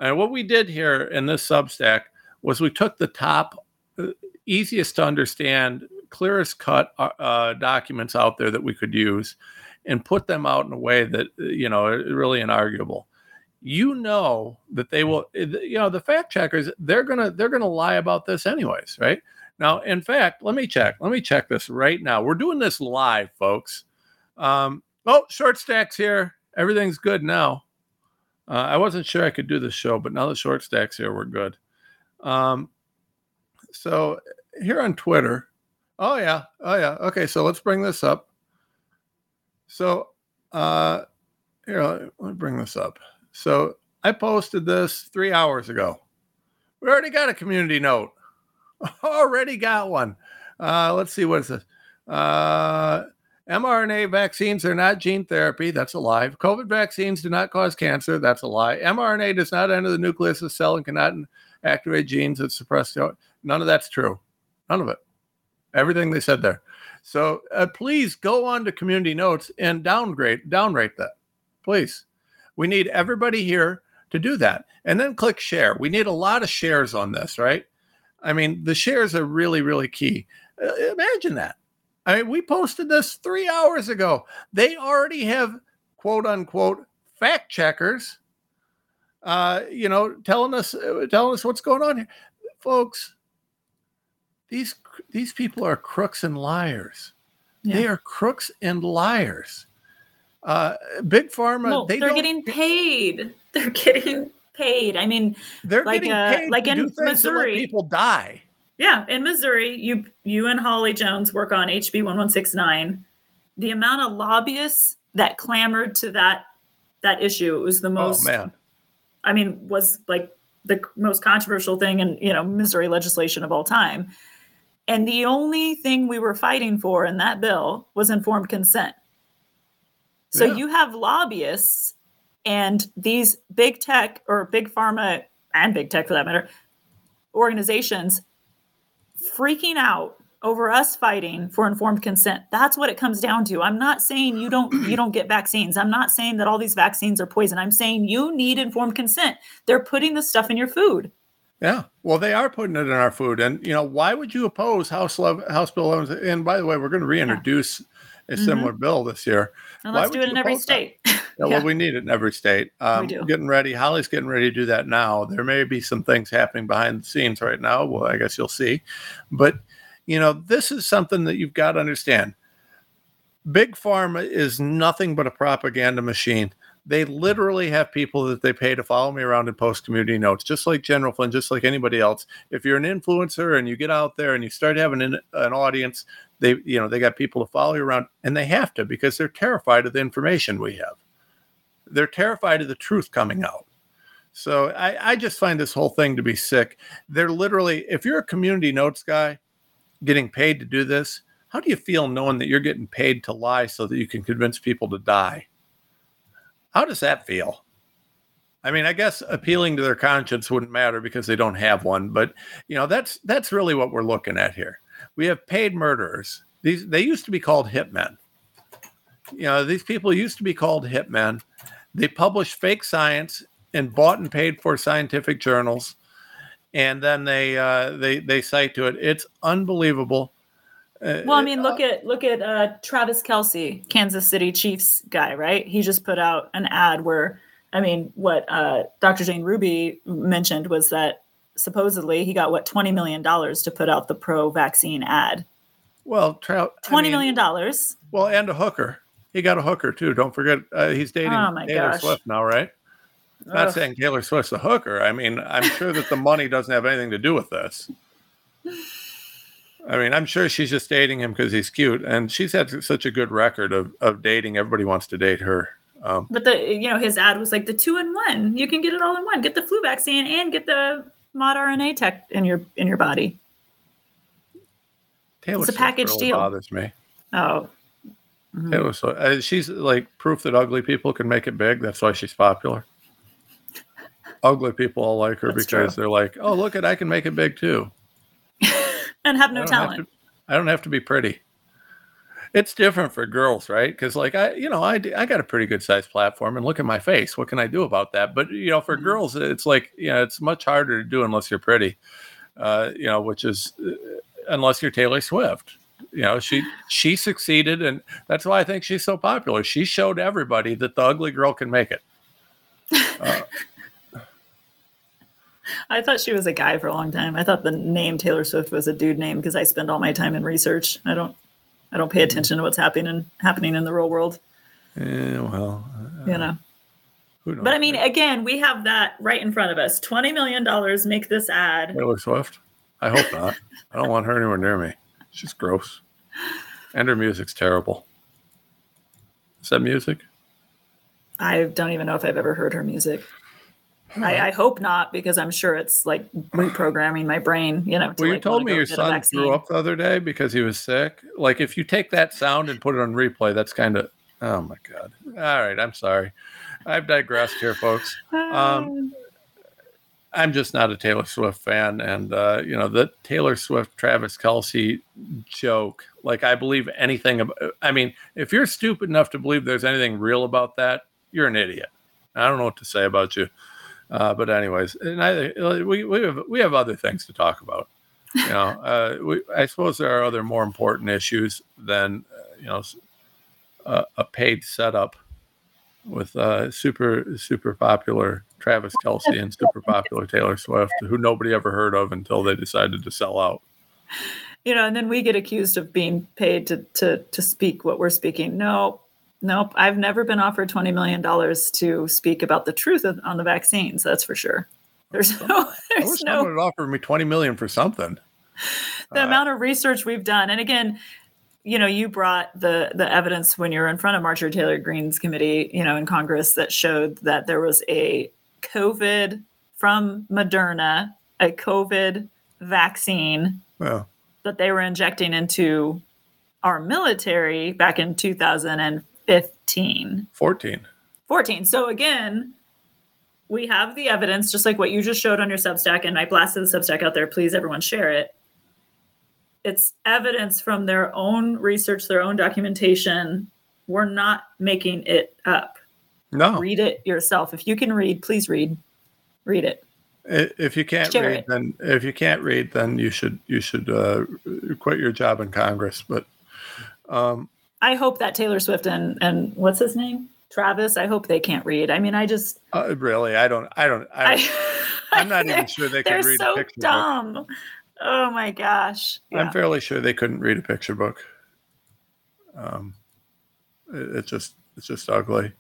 And what we did here in this Substack was we took the top, uh, easiest to understand, clearest cut uh, uh, documents out there that we could use, and put them out in a way that uh, you know really inarguable. You know that they will, you know, the fact checkers they're gonna they're gonna lie about this anyways, right? Now, in fact, let me check. Let me check this right now. We're doing this live, folks. Um, oh, short stacks here. Everything's good now. Uh, I wasn't sure I could do this show, but now the short stacks here, we're good. Um, so here on Twitter, oh yeah, oh yeah. Okay, so let's bring this up. So uh, here, let me bring this up. So I posted this three hours ago. We already got a community note. Already got one. Uh, let's see what is this. Uh, mRNA vaccines are not gene therapy. That's a lie. COVID vaccines do not cause cancer. That's a lie. mRNA does not enter the nucleus of cell and cannot activate genes that suppress. None of that's true. None of it. Everything they said there. So uh, please go on to community notes and downgrade, downrate that, please. We need everybody here to do that, and then click share. We need a lot of shares on this, right? I mean, the shares are really, really key. Uh, imagine that. I mean, we posted this three hours ago. They already have quote unquote fact checkers, uh, you know, telling us uh, telling us what's going on here, folks. These these people are crooks and liars. They are crooks and liars. Uh, Big Pharma, No, they are getting paid. They're getting paid. I mean, they're like, getting uh, paid like to in do things that let Missouri. people die. Yeah, in Missouri, you you and Holly Jones work on HB 1169. The amount of lobbyists that clamored to that that issue it was the oh, most oh man, I mean, was like the most controversial thing in you know Missouri legislation of all time. And the only thing we were fighting for in that bill was informed consent. So Yeah. you have lobbyists and these big tech or big pharma and big tech for that matter organizations freaking out over us fighting for informed consent. That's what it comes down to. I'm not saying you don't you don't get vaccines. I'm not saying that all these vaccines are poison. I'm saying you need informed consent. They're putting the stuff in your food. Yeah, well, they are putting it in our food, and you know why would you oppose House Lev- House Bill 11? And by the way, we're going to reintroduce a Mhm. similar bill this year. And let's do it in every state Yeah, well, we need it in every state. Um, do. Getting ready. Holly's getting ready to do that now. There may be some things happening behind the scenes right now. Well, I guess you'll see. But, you know, this is something that you've got to understand. Big Pharma is nothing but a propaganda machine. They literally have people that they pay to follow me around and post community notes, just like General Flynn, just like anybody else. If you're an influencer and you get out there and you start having an, an audience, they you know they got people to follow you around, and they have to because they're terrified of the information we have. They're terrified of the truth coming out. So I, I just find this whole thing to be sick. They're literally, if you're a community notes guy getting paid to do this, how do you feel knowing that you're getting paid to lie so that you can convince people to die? How does that feel? I mean, I guess appealing to their conscience wouldn't matter because they don't have one, but you know, that's that's really what we're looking at here. We have paid murderers. These they used to be called hitmen. You know, these people used to be called hitmen. They publish fake science and bought and paid for scientific journals, and then they uh, they they cite to it. It's unbelievable. Uh, well, I mean, look at look at uh, Travis Kelce, Kansas City Chiefs guy, right? He just put out an ad where, I mean, what uh, Dr. Jane Ruby mentioned was that supposedly he got what twenty million dollars to put out the pro-vaccine ad. Well, tra- twenty I mean, million dollars. Well, and a hooker. He got a hooker too. Don't forget, uh, he's dating oh Taylor gosh. Swift now, right? I'm not Ugh. saying Taylor Swift's a hooker. I mean, I'm sure that the money doesn't have anything to do with this. I mean, I'm sure she's just dating him because he's cute, and she's had such a good record of, of dating. Everybody wants to date her. Um, but the you know his ad was like the two in one. You can get it all in one. Get the flu vaccine and get the mod RNA tech in your in your body. Taylor it's a package deal. Bothers me. Oh, mm-hmm. Taylor Swift. Uh, she's like proof that ugly people can make it big. That's why she's popular. ugly people all like her That's because true. they're like, oh look at I can make it big too and have no talent. Have to, I don't have to be pretty. It's different for girls, right? Because like I, you know, I I got a pretty good sized platform, and look at my face. What can I do about that? But you know, for mm-hmm. girls, it's like you know, it's much harder to do unless you're pretty. Uh, you know, which is uh, unless you're Taylor Swift. You know, she she succeeded, and that's why I think she's so popular. She showed everybody that the ugly girl can make it. Uh, I thought she was a guy for a long time. I thought the name Taylor Swift was a dude name because I spend all my time in research. I don't I don't pay attention to what's happening happening in the real world. Yeah, well, uh, you know. But I mean, again, we have that right in front of us. Twenty million dollars. Make this ad. Taylor Swift. I hope not. I don't want her anywhere near me. She's gross, and her music's terrible. Is that music? I don't even know if I've ever heard her music. I, I, hope not, because I'm sure it's like reprogramming my brain. You know. Well, you told me your son threw up the other day because he was sick. Like, if you take that sound and put it on replay, that's kind of. Oh my god! All right, I'm sorry. I've digressed here, folks. Um, I'm just not a Taylor Swift fan, and uh, you know the Taylor Swift Travis Kelce joke. Like, I believe anything. About, I mean, if you're stupid enough to believe there's anything real about that, you're an idiot. I don't know what to say about you. Uh, but anyways, and I, we we have we have other things to talk about. You know, uh, we, I suppose there are other more important issues than uh, you know a, a paid setup with uh, super super popular Travis Kelce and super popular Taylor Swift, who nobody ever heard of until they decided to sell out. You know, and then we get accused of being paid to to to speak what we're speaking. No, Nope, I've never been offered twenty million dollars to speak about the truth on the vaccines. That's for sure. There's no. There's I wish no, someone would offer me twenty million for something. The uh, amount of research we've done, and again, you know, you brought the the evidence when you were in front of Marjorie Taylor Greene's committee, you know, in Congress that showed that there was a COVID from Moderna, a COVID vaccine well. that they were injecting into our military back in 2000 15. 14. 14. So again, we have the evidence, just like what you just showed on your Substack, and I blasted the Substack out there. Please, everyone, share it. It's evidence from their own research, their own documentation. We're not making it up. No. Read it yourself. If you can read, please read. Read it. If you can't share read, it. then if you can't read, then you should you should uh, quit your job in Congress. But um, I hope that Taylor Swift and and what's his name? Travis. I hope they can't read. I mean, I just uh, really, I don't, I don't, I, I am not even sure they can read so a picture dumb. book. Oh my gosh! Yeah. I'm fairly sure they couldn't read a picture book. Um, it, it's just, it's just ugly.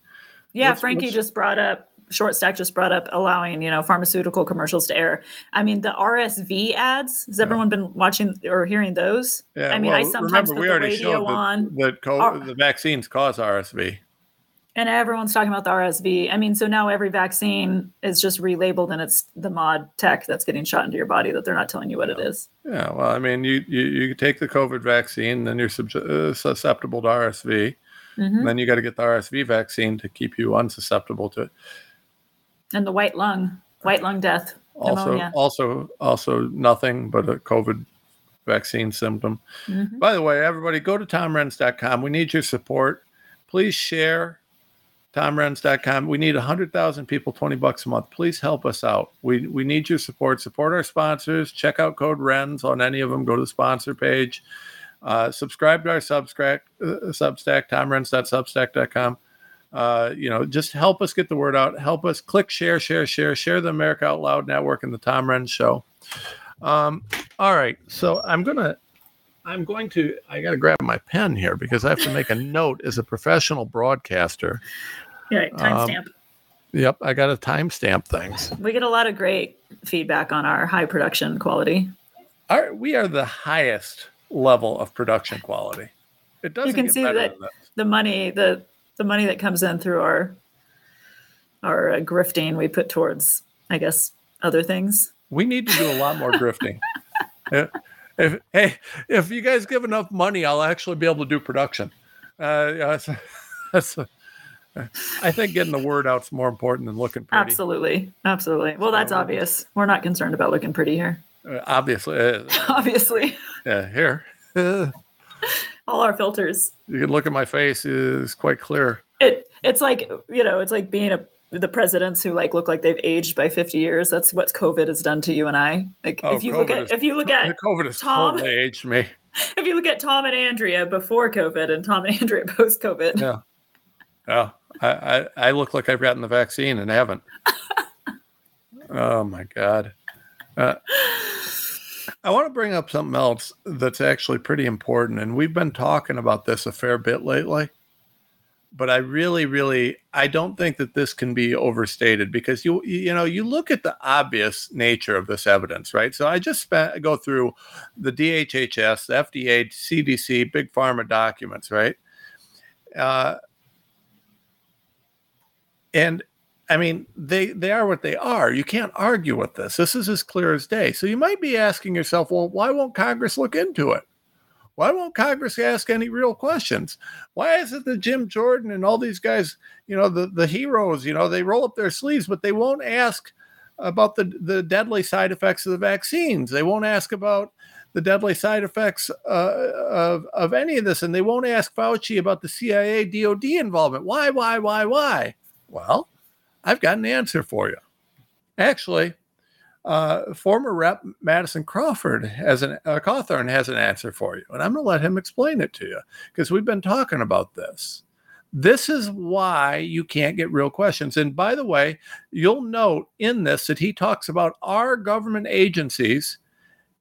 Yeah, What's- Frankie what's- just brought up short stack just brought up allowing you know pharmaceutical commercials to air. I mean the RSV ads. Has everyone been watching or hearing those? Yeah, I mean, I sometimes remember, put we the already radio showed that, on, that co- Ar- the vaccines cause RSV. and everyone's talking about the RSV. I mean, so now every vaccine is just relabeled, and it's the mod tech that's getting shot into your body that they're not telling you what it is. Yeah, well, I mean, you you, you take the COVID vaccine, then you're sub- uh, susceptible to RSV. mm-hmm. And then you got to get the RSV vaccine to keep you unsusceptible to it. And the white lung, white lung death, Also, pneumonia. also, also nothing but a COVID vaccine symptom. Mhm. By the way, everybody go to tomrenz.com. We need your support. Please share tomrenz.com. We need 100,000 people, 20 bucks a month. Please help us out. We, we need your support. Support our sponsors. Check out code RENZ on any of them. Go to the sponsor page. Uh, subscribe to our Substack, uh, Substack, tomrenz.substack.com. Uh, you know, just help us get the word out. Help us click, share, share, share, share the America Out Loud Network and the Tom Renz Show. Um, all right, so I'm gonna, I'm going to, I got to grab my pen here because I have to make a note as a professional broadcaster. Yeah, Um, timestamp. Yep, I got to timestamp things. we get a lot of great feedback on our high production quality. Our, we are the highest level of production quality. It doesn't you can see that. the money the the money that comes in through our our uh, grifting we put towards i guess other things We need to do a lot more grifting. if, if hey, if you guys give enough money, I'll actually be able to do production. Uh, yeah, that's, that's I think getting the word out's more important than looking pretty. absolutely absolutely well that's obvious we're not concerned about looking pretty here Uh, obviously, uh, obviously yeah. Here, uh, all our filters you can look at my face is quite clear. it it's like you know it's like being a the presidents who like look like they've aged by 50 years that's what covid has done to you and i like Oh, if you look at is- if you look at COVID has Tom- totally aged me. if you look at tom and andrea before covid and tom and andrea post covid Yeah. Yeah, I, I, I look like I've gotten the vaccine and haven't. oh my god. Uh, I want to bring up something else that's actually pretty important, and we've been talking about this a fair bit lately. But I really, really, I don't think that this can be overstated because you, you know, you look at the obvious nature of this evidence, right? So I just spent, go through the DHHS, the FDA, CDC, big pharma documents, right? Uh, and I mean, they they are what they are. You can't argue with this. This is as clear as day. So you might be asking yourself, well, why won't Congress look into it? Why won't Congress ask any real questions? Why is it that Jim Jordan and all these guys, you know, the, the heroes, you know, they roll up their sleeves, but they won't ask about the, the deadly side effects of the vaccines. They won't ask about the deadly side effects uh, of, of any of this. And they won't ask Fauci about the CIA DOD involvement. Why, why, why, why? Well, I've got an answer for you. Actually, uh, former Rep Madison Crawford has an uh, Cawthorn has an answer for you, and I'm going to let him explain it to you because we've been talking about this. This is why you can't get real questions. And by the way, you'll note in this that he talks about our government agencies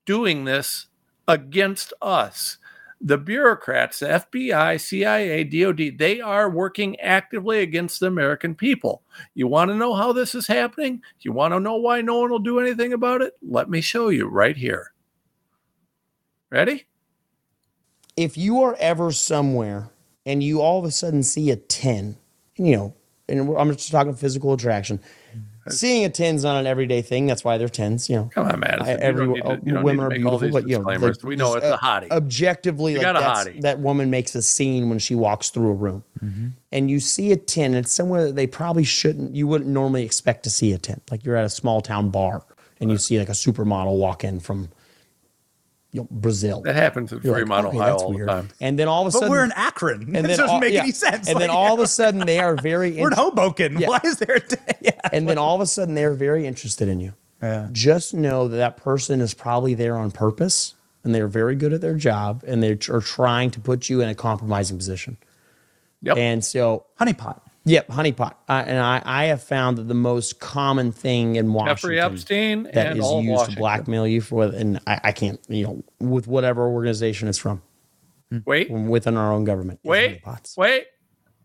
doing this against us the bureaucrats, the FBI, CIA, DOD, they are working actively against the American people. You want to know how this is happening? You want to know why no one will do anything about it? Let me show you right here. Ready? if you are ever somewhere and you all of a sudden see a 10, you know, and I'm just talking physical attraction. Seeing a 10 is not an everyday thing. That's why they're 10s, you know. Come on, Madison. I- You don't every, to- don't women are beautiful, but you know, disclaimers. We know it's a uh, hottie. Objectively, You like got a hottie. that woman makes a scene when she walks through a room, and you see a 10. It's somewhere that they probably shouldn't. You wouldn't normally expect to see a 10. Like you're at a small town bar, and you see like a supermodel walk in from, you know, Brazil. That happens in You're like, Fremont, okay, Ohio that's all weird. the time. And then all of a But sudden, we're in Akron. and It then doesn't all, make yeah. any sense. And then all of a sudden, they are very. we're in Hoboken. Yeah. Why is there? A day? Yeah. and then all of a sudden, they are very interested in you. Yeah. Just know that that person is probably there on purpose, and they're very good at their job, and they are trying to put you in a compromising position. Yep. And so, Honeypot. Yep, honeypot. Uh, and I, I have found that the most common thing in Washington Jeffrey Epstein that and is all used Washington. to blackmail you for, and I, I can't, you know, with whatever organization it's from, Wait, within our own government. wait, wait.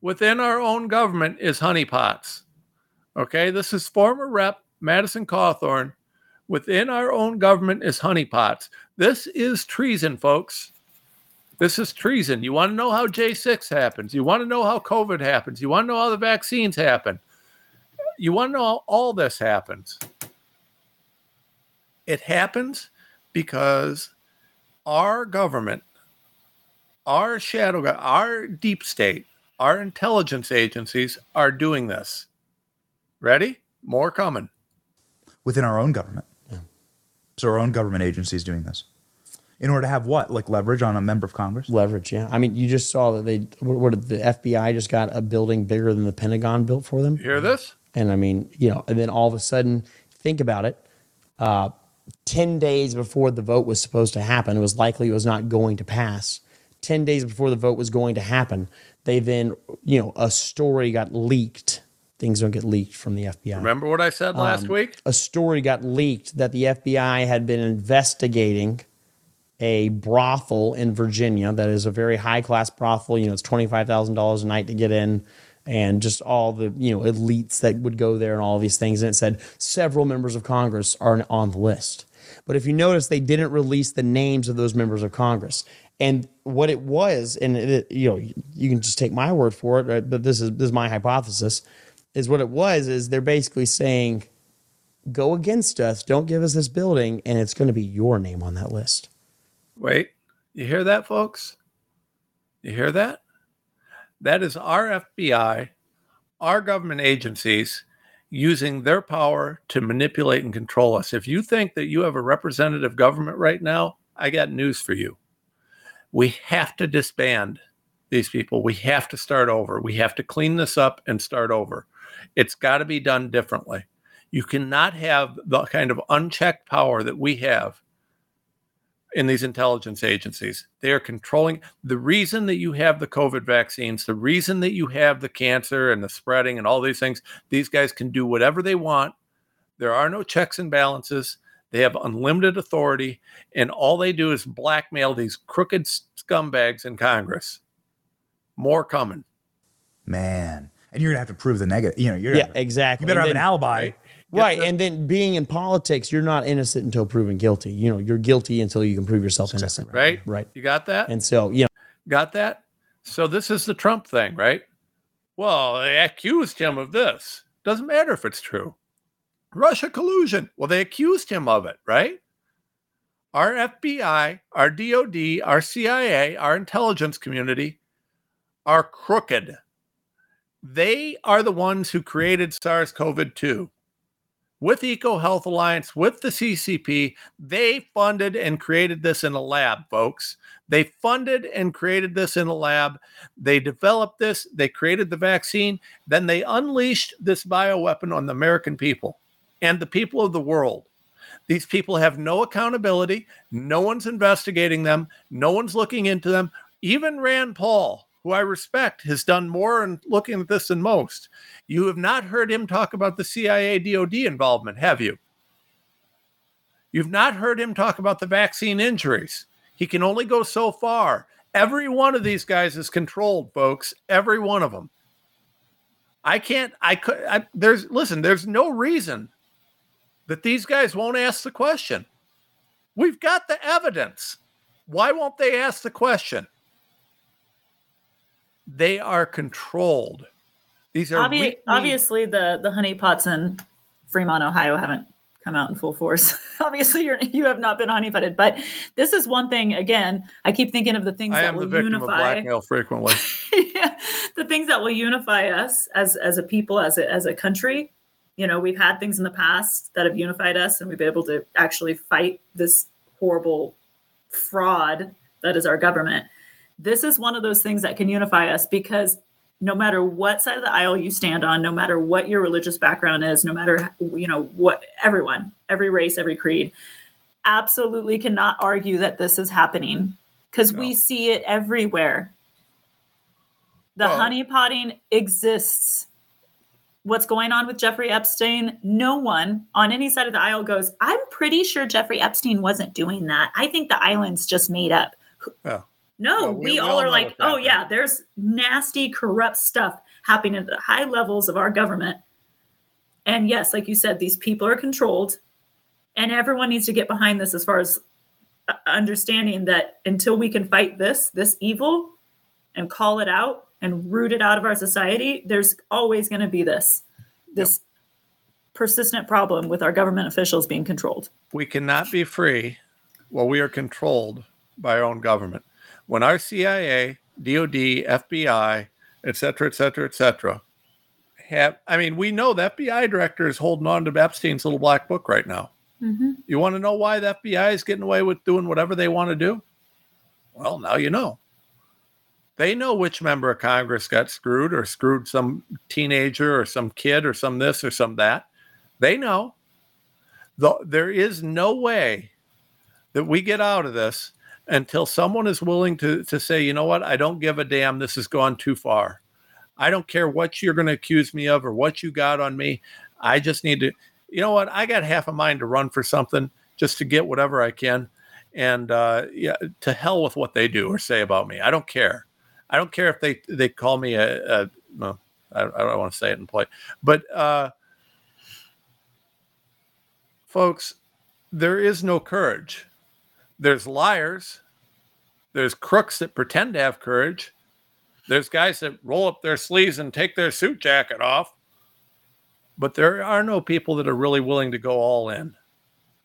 within our own government is honeypots. Okay, this is former Rep Madison Cawthorn. Within our own government is honeypots. This is treason, folks. This is treason. You want to know how J6 happens? You want to know how COVID happens? You want to know how the vaccines happen? You want to know how all this happens? It happens because our government, our shadow, our deep state, our intelligence agencies are doing this. Ready? More coming. Within our own government. So our own government agency is doing this. In order to have what? Like leverage on a member of Congress? Leverage, yeah. I mean, you just saw that they, what, what did the FBI just got a building bigger than the Pentagon built for them. You hear this? And I mean, you know, and then all of a sudden, think about it. Uh, 10 days before the vote was supposed to happen, it was likely it was not going to pass. 10 days before the vote was going to happen, they then, you know, a story got leaked. Things don't get leaked from the FBI. Remember what I said last Um, week? A story got leaked that the FBI had been investigating a brothel in Virginia that is a very high class brothel. You know, it's twenty five thousand dollars a night to get in, and just all the you know elites that would go there and all these things. And it said several members of Congress are on the list. But if you notice, they didn't release the names of those members of Congress. And what it was, and it, you know, you can just take my word for it, right? but this is this is my hypothesis, is what it was is they're basically saying, go against us, don't give us this building, and it's going to be your name on that list. Wait, you hear that, folks? You hear that? That is our FBI, our government agencies using their power to manipulate and control us. If you think that you have a representative government right now, I got news for you. We have to disband these people. We have to start over. We have to clean this up and start over. It's got to be done differently. You cannot have the kind of unchecked power that we have in these intelligence agencies. They are controlling the reason that you have the COVID vaccines, the reason that you have the cancer and the spreading and all these things. These guys can do whatever they want. There are no checks and balances. They have unlimited authority, and all they do is blackmail these crooked scumbags in Congress. More coming. Man. And you're gonna have to prove the negative. You know, you're yeah, gonna- exactly. You better And have an alibi. Right. And then being in politics, you're not innocent until proven guilty. You know, you're guilty until you can prove yourself innocent. Right? Right. You got that? And so, you know, Got that? So this is the Trump thing, right? Well, they accused him of this. Doesn't matter if it's true. Russia collusion. Well, they accused him of it, right? Our FBI, our DOD, our CIA, our intelligence community are crooked. They are the ones who created SARS CoV 2 with EcoHealth Alliance, with the CCP. They funded and created this in a lab, folks. They funded and created this in a lab. They developed this, they created the vaccine, then they unleashed this bioweapon on the American people and the people of the world. These people have no accountability. No one's investigating them. No one's looking into them. Even Rand Paul, who I respect, has done more in looking at this than most. You have not heard him talk about the CIA DOD involvement, have you? You've not heard him talk about the vaccine injuries. He can only go so far. Every one of these guys is controlled, folks. Every one of them. I can't, I could, I, there's, listen, there's no reason that these guys won't ask the question. We've got the evidence. Why won't they ask the question? They are controlled. These are Obvi- weak-kneed- obviously the the honeypots in Fremont, Ohio, haven't come out in full force. obviously, you're you have not been honeypotted, but this is one thing. Again, I keep thinking of the things I that am will the victim unify of blackmail frequently. yeah, the things that will unify us as as a people, as a as a country. You know, we've had things in the past that have unified us, and we've been able to actually fight this horrible fraud that is our government. This is one of those things that can unify us because no matter what side of the aisle you stand on, no matter what your religious background is, no matter you know what everyone, every race, every creed, absolutely cannot argue that this is happening because we see it everywhere. The Well- honeypotting exists. What's going on with Jeffrey Epstein? No one on any side of the aisle goes, I'm pretty sure Jeffrey Epstein wasn't doing that. I think the island's just made up. Yeah. No, Well, we, we- all are like, oh happening." yeah, there's nasty, corrupt stuff happening at the high levels of our government. And yes, like you said, these people are controlled, and everyone needs to get behind this as far as uh, understanding that until we can fight this, this evil, and call it out and root it out of our society, there's always going to be this, this persistent problem with our government officials being controlled. We cannot be free while we are controlled by our own government. When our CIA, DOD, FBI, et cetera, et cetera, et cetera, have, I mean, we know the FBI director is holding on to Epstein's little black book right now. Mm-hmm. You want to know why the FBI is getting away with doing whatever they want to do? Well, now you know. They know which member of Congress got screwed or screwed some teenager or some kid or some this or some that. They know. The, there is no way that we get out of this until someone is willing to, to say, you know what, I don't give a damn. This has gone too far. I don't care what you're going to accuse me of or what you got on me. I just need to, you know what, I got half a mind to run for something just to get whatever I can. And uh, yeah, to hell with what they do or say about me. I don't care. I don't care if they they call me a, a no, I, I don't want to say it in play, but uh, folks, there is no courage. There's liars. There's crooks that pretend to have courage. There's guys that roll up their sleeves and take their suit jacket off. But there are no people that are really willing to go all in.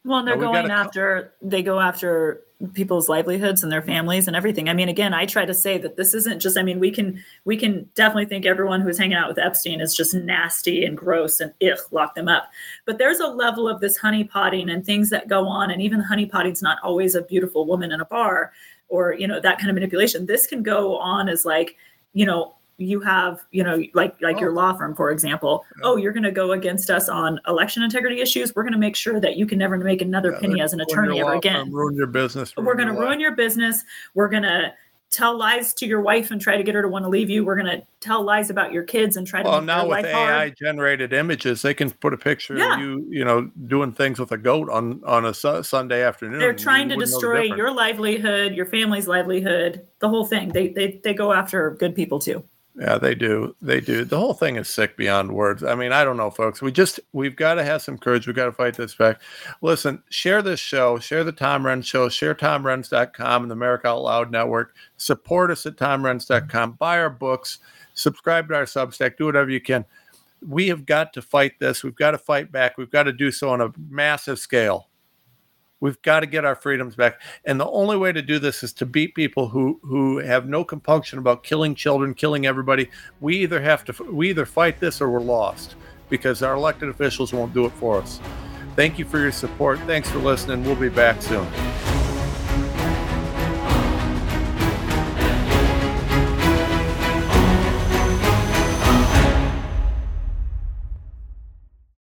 Well, they're going gotta after they go after people's livelihoods and their families and everything. I mean, again, I try to say that this isn't just. I mean, we can we can definitely think everyone who's hanging out with Epstein is just nasty and gross and ugh, lock them up. But there's a level of this honeypotting and things that go on, and even honey honeypotting's not always a beautiful woman in a bar or you know that kind of manipulation. This can go on as like you know you have you know like like your oh. law firm for example oh you're going to go against us on election integrity issues. We're going to make sure that you can never make another penny as an attorney ever again. firm, ruin your business. we're going to ruin your business. We're going to tell lies to your wife and try to get her to want to leave you. We're going to tell lies about your kids and try to Well, now with AI hard. Generated images, they can put a picture Yeah. of you, you know, doing things with a goat on on a su- Sunday afternoon. they're trying to wouldn't know the destroy your livelihood your family's livelihood the whole thing. They they, they go after good people too Yeah, they do. They do. The whole thing is sick beyond words. I mean, I don't know, folks. We just we've got to have some courage. We've got to fight this back. Listen, share this show, share the Tom Renz show, share TomRenz.com and the America Out Loud Network. Support us at TomRenz.com. Buy our books, subscribe to our Substack, do whatever you can. We have got to fight this. We've got to fight back. We've got to do so on a massive scale. We've got to get our freedoms back. And the only way to do this is to beat people who who have no compunction about killing children, killing everybody. We either have to we either fight this or we're lost because our elected officials won't do it for us. Thank you for your support. Thanks for listening. We'll be back soon.